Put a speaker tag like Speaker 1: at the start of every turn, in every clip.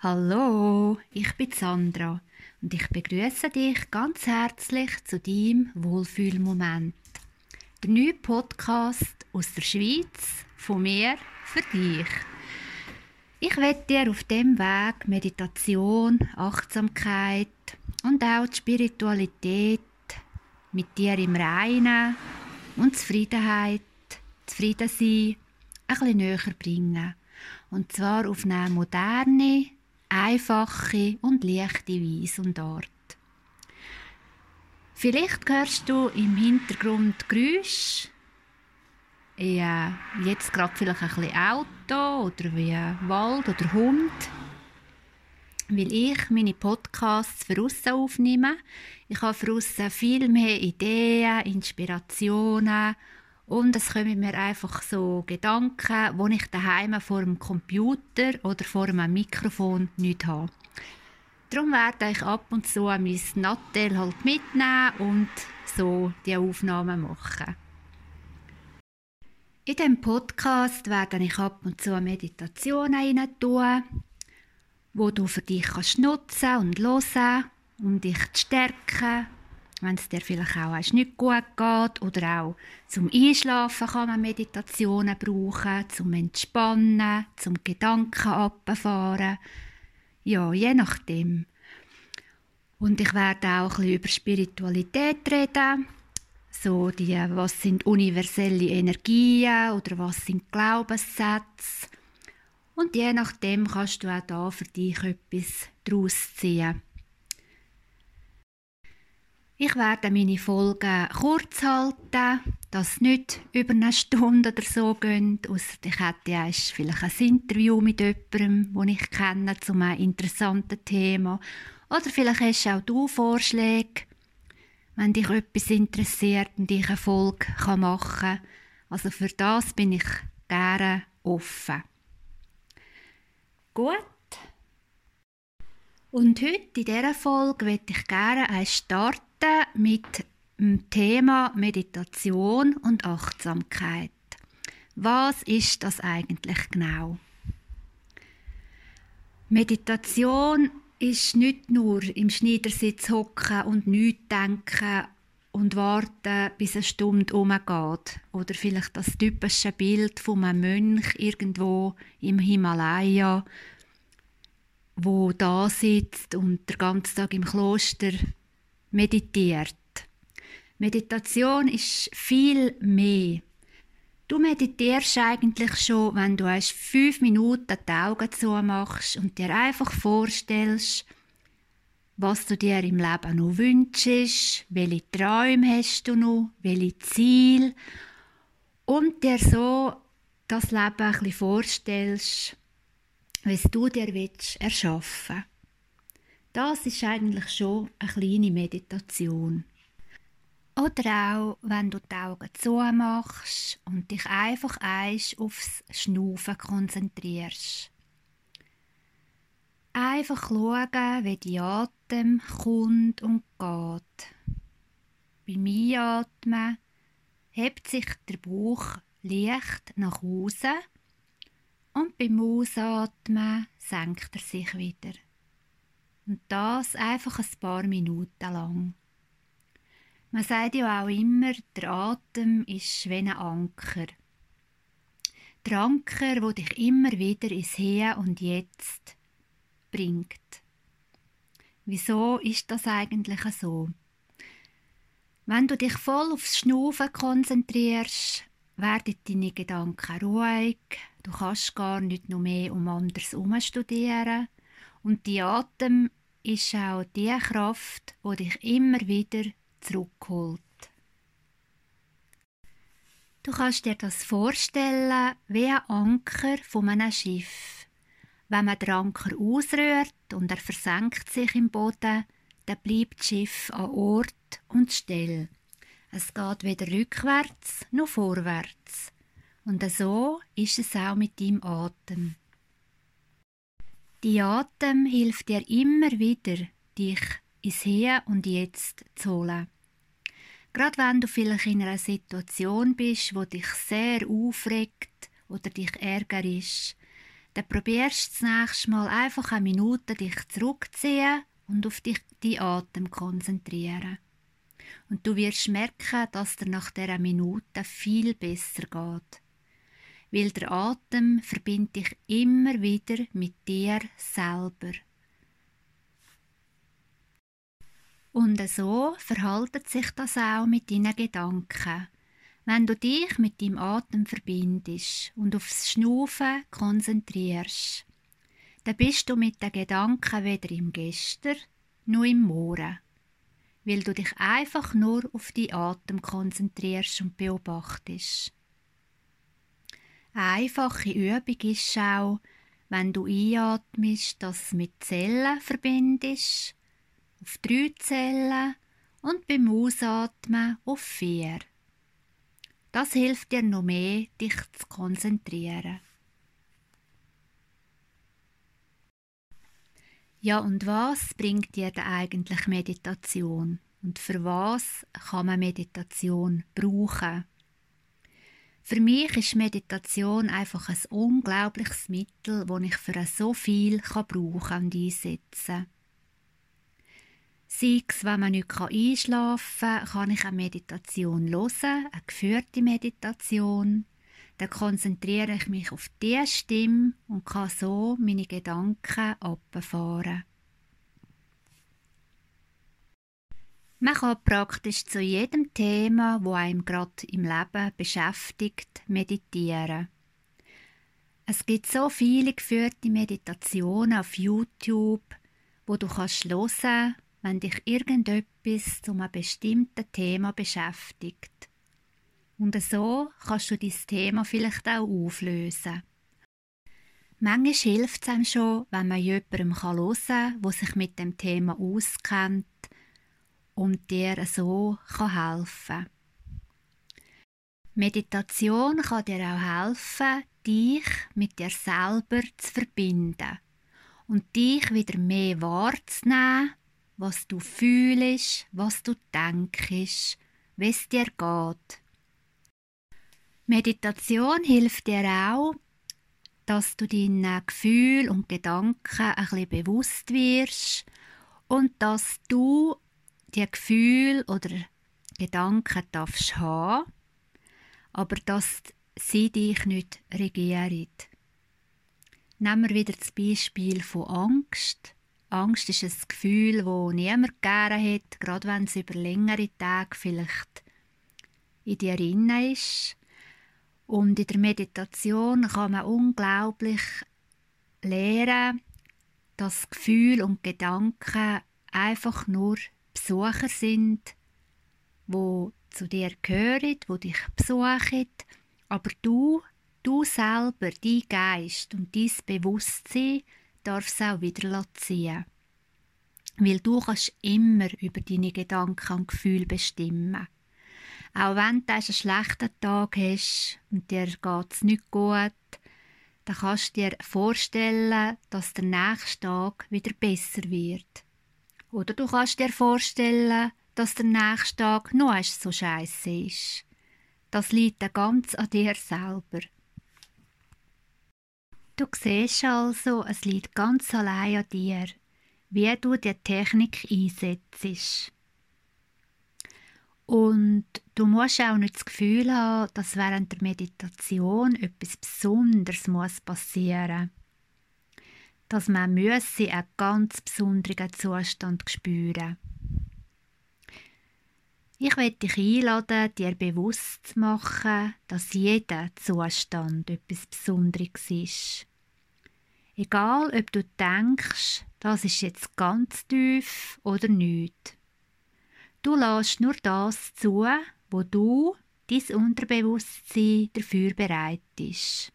Speaker 1: Hallo, ich bin Sandra und ich begrüße dich ganz herzlich zu deinem Wohlfühlmoment. Der neue Podcast aus der Schweiz von mir für dich. Ich werde dir auf dem Weg Meditation, Achtsamkeit und auch die Spiritualität mit dir im Reinen und Zufriedenheit, zufrieden sein, ein bisschen näher bringen. Und zwar auf eine moderne, einfache und leichte Weise und Art. Vielleicht hörst du im Hintergrund Geräusche, ja, jetzt gerade vielleicht ein bisschen Auto oder wie Wald oder Hund, weil ich meine Podcasts für aussen aufnehme. Ich habe für viel mehr Ideen, Inspirationen und es kommen mir einfach so Gedanken, wo ich daheim vor dem Computer oder vor einem Mikrofon nicht habe. Darum werde ich ab und zu mein Nattel halt mitnehmen und so die Aufnahmen machen. In diesem Podcast werde ich ab und zu Meditationen rein tun, wo du für dich kannst nutzen und hören, um dich zu stärken wenn es dir vielleicht auch nicht gut geht oder auch zum Einschlafen kann man Meditationen brauchen, zum Entspannen, zum Gedanken abfahren. Ja, je nachdem. Und ich werde auch ein bisschen über Spiritualität reden. So die, was sind universelle Energien oder was sind Glaubenssätze. Und je nachdem kannst du auch da für dich etwas daraus ziehen. Ich werde meine Folgen kurz halten, dass nicht über eine Stunde oder so gehen, ausser ich hätte ja vielleicht ein Interview mit jemandem, den ich kenne, zu einem interessanten Thema. Oder vielleicht hast auch du Vorschläge, wenn dich etwas interessiert und ich eine Folge machen kann. Also für das bin ich gerne offen. Gut. Und heute in dieser Folge möchte ich gerne starten mit dem Thema Meditation und Achtsamkeit. Was ist das eigentlich genau? Meditation ist nicht nur im Schneidersitz hocken und nichts denken und warten, bis eine Stunde umgeht. Oder vielleicht das typische Bild von einem Mönch irgendwo im Himalaya, wo da sitzt und den ganzen Tag im Kloster meditiert. Meditation ist viel mehr. Du meditierst eigentlich schon, wenn du erst fünf Minuten die Augen zumachst und dir einfach vorstellst, was du dir im Leben noch wünschst, welche Träume hast du noch, welche Ziele und dir so das Leben ein bisschen vorstellst, was du dir willst erschaffen das ist eigentlich schon eine kleine Meditation. Oder auch, wenn du die Augen zumachst und dich einfach eins aufs Schnaufen konzentrierst. Einfach schauen, wie die Atem kommt und geht. Beim Einatmen hebt sich der Bauch leicht nach außen und beim Ausatmen senkt er sich wieder. Und das einfach ein paar Minuten lang. Man sagt ja auch immer, der Atem ist wie ein Anker. Der Anker, wo dich immer wieder ins Hier und Jetzt bringt. Wieso ist das eigentlich so? Wenn du dich voll aufs Schnaufen konzentrierst, werden deine Gedanken ruhig, du kannst gar nicht noch mehr um anders herum studieren und die Atem ist auch die Kraft, die dich immer wieder zurückholt. Du kannst dir das vorstellen wie ein Anker von einem Schiff. Wenn man den Anker ausrührt und er versenkt sich im Boden, dann bleibt das Schiff an Ort und Stelle. Es geht weder rückwärts noch vorwärts. Und so ist es auch mit deinem Atem. Die Atem hilft dir immer wieder, dich ins Hier und Jetzt zu holen. Gerade wenn du vielleicht in einer Situation bist, wo dich sehr aufregt oder dich ärgerisch, dann probierst du das nächste Mal einfach eine Minute dich zurückziehen und auf dich, die Atem konzentrieren. Und du wirst merken, dass dir nach dieser Minute viel besser geht. Weil der Atem verbindet dich immer wieder mit dir selber. Und so verhaltet sich das auch mit deinen Gedanken. Wenn du dich mit deinem Atem verbindest und aufs Schnaufen konzentrierst, dann bist du mit den Gedanken weder im Gestern noch im Morgen, weil du dich einfach nur auf die Atem konzentrierst und beobachtest. Eine einfache Übung ist auch, wenn du einatmest, das mit Zellen verbindest, auf drei Zellen und beim Ausatmen auf vier. Das hilft dir noch mehr, dich zu konzentrieren. Ja, und was bringt dir denn eigentlich Meditation? Und für was kann man Meditation brauchen? Für mich ist Meditation einfach ein unglaubliches Mittel, das ich für so viel brauchen und einsetzen kann. Sei es, wenn man nicht einschlafen kann, kann ich eine Meditation hören, eine geführte Meditation. Dann konzentriere ich mich auf diese Stimme und kann so meine Gedanken abfahren. Man kann praktisch zu jedem Thema, wo einem gerade im Leben beschäftigt, meditieren. Es gibt so viele geführte Meditationen auf YouTube, wo du kannst hören wenn dich irgendetwas zu einem bestimmten Thema beschäftigt. Und so kannst du dein Thema vielleicht auch auflösen. Manchmal hilft es einem schon, wenn man jemandem hören kann, der sich mit dem Thema auskennt und dir so helfen kann. Meditation kann dir auch helfen, dich mit dir selber zu verbinden und dich wieder mehr wahrzunehmen was du fühlst, was du denkst, wie es dir geht. Meditation hilft dir auch, dass du deinen Gefühlen und Gedanken ein bisschen bewusst wirst und dass du die Gefühle oder Gedanken darfst haben, aber dass sie dich nicht regieren. Nehmen wir wieder das Beispiel von Angst. Angst ist ein Gefühl, das niemand gerne hat, gerade wenn es über längere Tage vielleicht in dir drin ist. Und in der Meditation kann man unglaublich lernen, dass Gefühl und Gedanken einfach nur Besucher sind, wo zu dir gehören, wo dich besuchen, aber du, du selber, dein Geist und dein Bewusstsein darf es auch wieder ziehen. Weil du kannst immer über deine Gedanken und Gefühle bestimmen. Auch wenn du einen schlechten Tag hast und dir geht es nicht gut, dann kannst du dir vorstellen, dass der nächste Tag wieder besser wird. Oder du kannst dir vorstellen, dass der nächste Tag noch so scheiße ist. Das liegt ganz an dir selber. Du siehst also, es liegt ganz allein an dir, wie du die Technik einsetzt. Und du musst auch nicht das Gefühl haben, dass während der Meditation etwas Besonderes muss passieren Dass man müsse einen ganz besonderen Zustand spüren Ich möchte dich einladen, dir bewusst zu machen, dass jeder Zustand etwas Besonderes ist. Egal, ob du denkst, das ist jetzt ganz tief oder nicht. Du lässt nur das zu, wo du, dein Unterbewusstsein dafür bereit ist.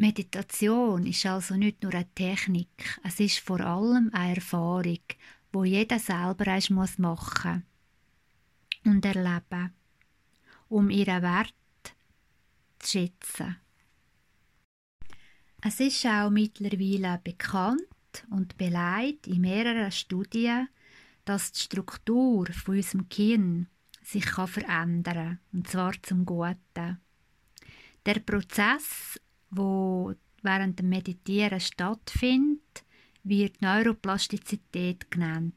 Speaker 1: Meditation ist also nicht nur eine Technik, es ist vor allem eine Erfahrung, wo jeder selber machen muss und erleben, um ihren Wert zu schätzen. Es ist auch mittlerweile bekannt und beleidigt in mehreren Studien, dass die Struktur von unserem Gehirn sich verändern kann, und zwar zum Guten. Der Prozess, wo während dem Meditieren stattfindet, wird Neuroplastizität genannt.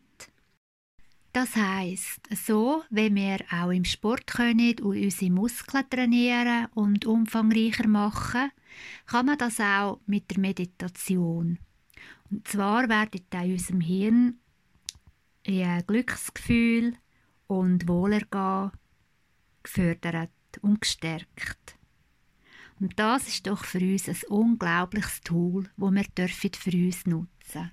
Speaker 1: Das heißt, so wie wir auch im Sport können und unsere Muskeln trainieren und umfangreicher machen, kann man das auch mit der Meditation. Und zwar werden in unserem Hirn ein Glücksgefühl und Wohlergehen gefördert und gestärkt. Und das ist doch für uns ein unglaubliches Tool, das wir für uns nutzen dürfen.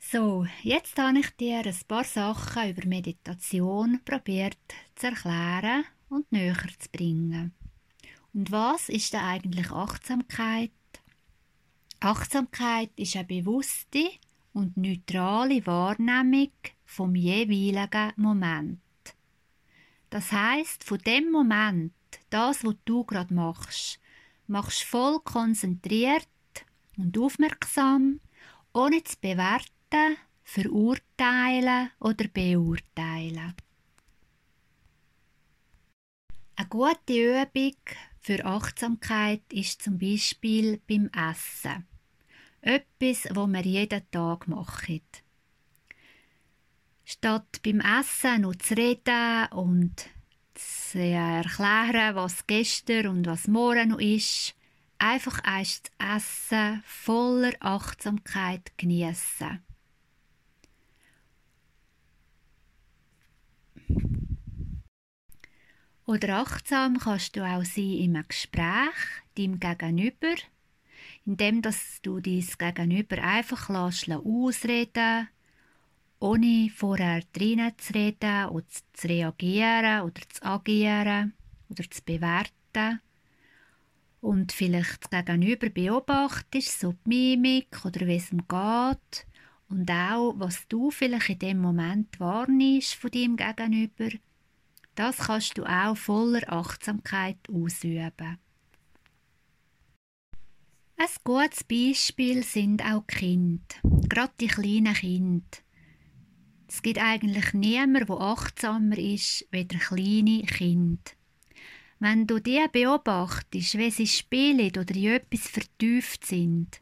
Speaker 1: So, jetzt habe ich dir ein paar Sachen über Meditation probiert zu erklären und näher zu bringen. Und was ist denn eigentlich Achtsamkeit? Achtsamkeit ist eine bewusste und neutrale Wahrnehmung vom jeweiligen Moment. Das heißt, von dem Moment, das, was du gerade machst, machst voll konzentriert und aufmerksam, ohne zu bewerten verurteilen oder beurteilen. Eine gute Übung für Achtsamkeit ist zum Beispiel beim Essen. Etwas, was wir jeden Tag machen. Statt beim Essen noch zu reden und zu erklären, was gestern und was morgen noch ist, einfach erst das Essen voller Achtsamkeit genießen. Oder achtsam kannst du auch sein im Gespräch, deinem Gegenüber, indem dass du dein Gegenüber einfach lässt, ausreden ohne vorher drinnen zu reden oder zu reagieren oder zu agieren oder zu bewerten. Und vielleicht Gegenüber beobachtest, so die Mimik oder wie es ihm geht und auch, was du vielleicht in dem Moment wahrnimmst von deinem Gegenüber das kannst du auch voller Achtsamkeit ausüben. Ein gutes Beispiel sind auch Kinder, gerade die kleinen Kinder. Es gibt eigentlich niemand, der achtsamer ist wie kleine Kind. Wenn du die beobachtest, wie sie spielen oder in etwas vertieft sind,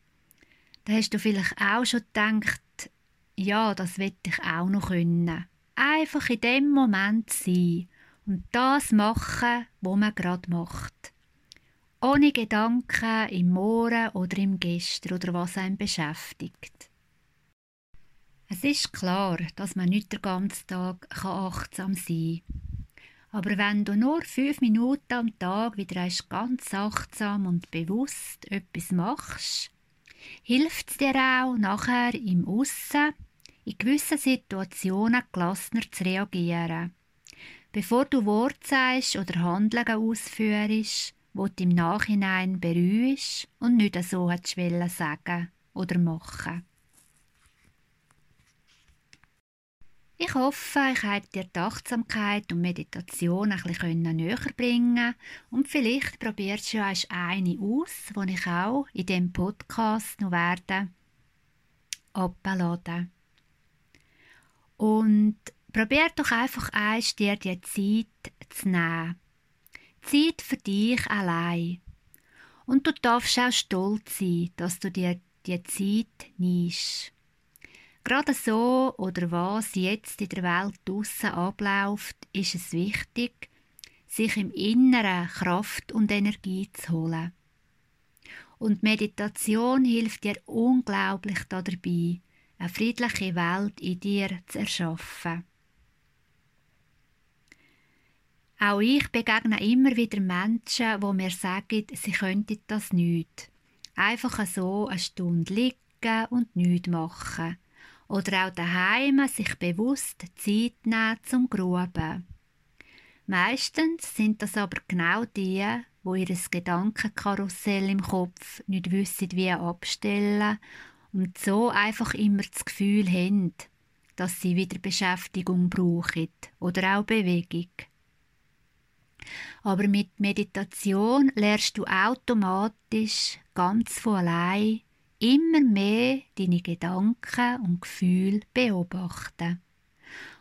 Speaker 1: dann hast du vielleicht auch schon gedacht, ja, das will ich auch noch können. Einfach in dem Moment sein und das machen, was man gerade macht. Ohne Gedanken im Morgen oder im Gestern oder was einen beschäftigt. Es ist klar, dass man nicht den ganzen Tag achtsam sein kann. Aber wenn du nur fünf Minuten am Tag wieder ganz achtsam und bewusst etwas machst, hilft es dir auch nachher im Aussen in gewissen Situationen gelassener zu reagieren bevor du Wort sagst oder Handlungen ausführst, wo du im Nachhinein bereust und nicht so hättest sagen oder machen. Ich hoffe, ich konnte dir die Achtsamkeit und Meditation ein bisschen näher bringen und vielleicht probierst du erst eine aus, die ich auch in diesem Podcast noch werde abladen. Und Probier doch einfach eins, dir die Zeit zu nehmen. Zeit für dich allein. Und du darfst auch stolz sein, dass du dir die Zeit nimmst. Gerade so oder was jetzt in der Welt draussen abläuft, ist es wichtig, sich im Inneren Kraft und Energie zu holen. Und Meditation hilft dir unglaublich dabei, eine friedliche Welt in dir zu erschaffen. Auch ich begegne immer wieder Menschen, wo mir sagen, sie könnten das nicht. Einfach so eine Stunde liegen und nichts machen. Oder auch daheim sich bewusst Zeit nehmen zum Gruben. Meistens sind das aber genau die, wo ihr Gedankenkarussell im Kopf nicht wissen, wie abstellen und so einfach immer das Gefühl haben, dass sie wieder Beschäftigung brauchen oder auch Bewegung. Aber mit Meditation lernst du automatisch ganz von allein immer mehr deine Gedanken und Gefühle beobachten.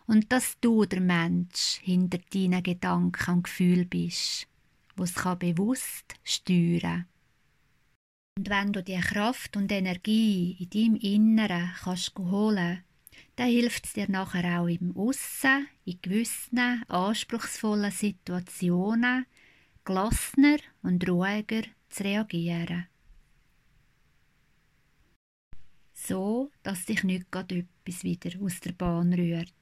Speaker 1: Und dass du der Mensch hinter deinen Gedanken und Gefühlen bist, was bewusst steuern kann. Und wenn du die Kraft und Energie in deinem Inneren kannst holen, dann hilft es dir nachher auch im Aussen, in gewissen anspruchsvollen Situationen, gelassener und ruhiger zu reagieren. So, dass dich nicht gerade etwas wieder aus der Bahn rührt.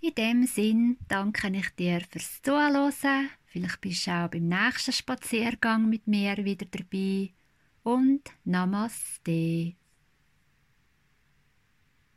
Speaker 1: In dem Sinn danke ich dir fürs Zuhören. Vielleicht bist du auch beim nächsten Spaziergang mit mir wieder dabei. Und Namaste.